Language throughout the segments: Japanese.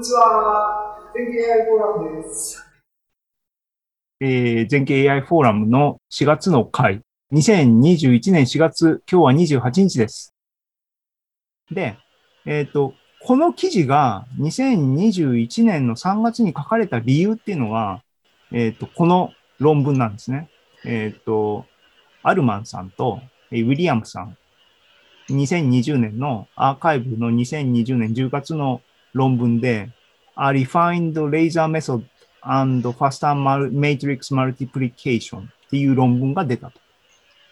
にちは。全景 AI フォーラムです。えー、全景 AI フォーラムの4月の回。2021年4月、今日は28日です。で、えっ、ー、と、この記事が2021年の3月に書かれた理由っていうのは、えっ、ー、と、この論文なんですね。えっ、ー、と、アルマンさんとウィリアムさん。2020年のアーカイブの2020年10月の論文で、A Refined Laser Method and Faster Matrix Multiplication っていう論文が出たと。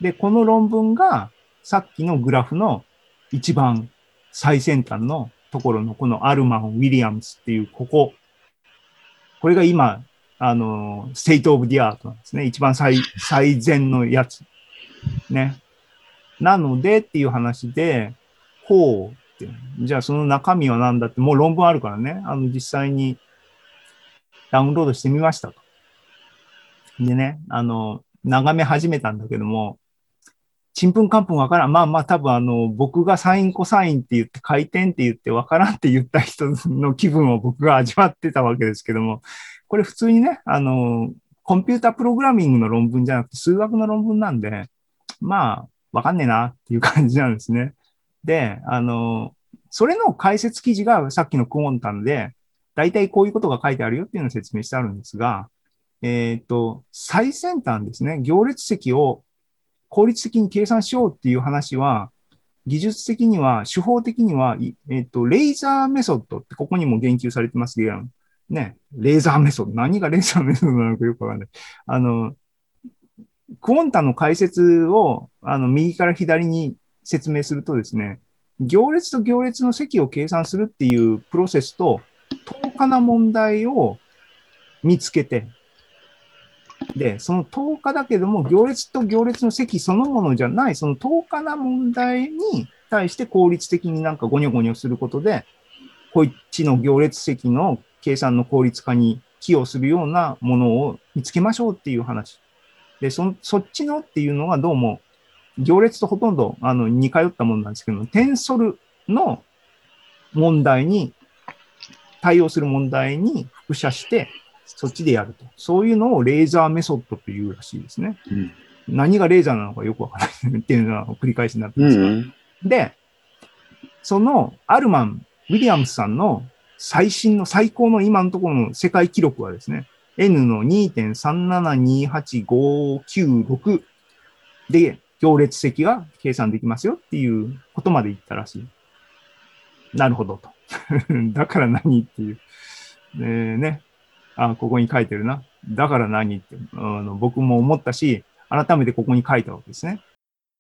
で、この論文がさっきのグラフの一番最先端のところのこのアルマン・ウィリアムスっていうここ、これが今、あの、 state of the art なんですね。一番最、最善のやつ。ね。なのでっていう話で、ほう。じゃあその中身は何だって、もう論文あるからね。あの、実際にダウンロードしてみましたと。でね、あの、眺め始めたんだけども、ちんぷんかんぷんわからん。まあまあ多分あの、僕がサインコサインって言って回転って言ってわからんって言った人の気分を僕が味わってたわけですけども、これ普通にね、あの、コンピュータプログラミングの論文じゃなくて数学の論文なんで、まあ、わかんねえなっていう感じなんですね。で、あの、それの解説記事がさっきのクオンタンで、大体こういうことが書いてあるよっていうのを説明してあるんですが、えっ、ー、と、最先端ですね、行列席を効率的に計算しようっていう話は、技術的には、手法的には、えっ、ー、と、レーザーメソッドってここにも言及されてますけど、ね、レーザーメソッド。何がレーザーメソッドなのかよくわかんない。あの、クオンタの解説を、あの、右から左に説明するとですね、行列と行列の積を計算するっていうプロセスと、10日な問題を見つけて、で、その10日だけども、行列と行列の積そのものじゃない、その10日な問題に対して効率的になんかゴニョゴニョすることで、こっちの行列積の計算の効率化に寄与するようなものを見つけましょうっていう話。で、そそっちのっていうのはどうも、行列とほとんどあの似通ったものなんですけどテンソルの問題に、対応する問題に複写して、そっちでやると。そういうのをレーザーメソッドというらしいですね。うん、何がレーザーなのかよくわからないっていうのは繰り返しになってます、うん、で、そのアルマン、ウィリアムスさんの最新の最高の今のところの世界記録はですね、N の2.3728596で行列席が計算できますよっていうことまで言ったらしい。なるほどと。だから何っていう。えー、ね。あ、ここに書いてるな。だから何って、あの僕も思ったし、改めてここに書いたわけですね。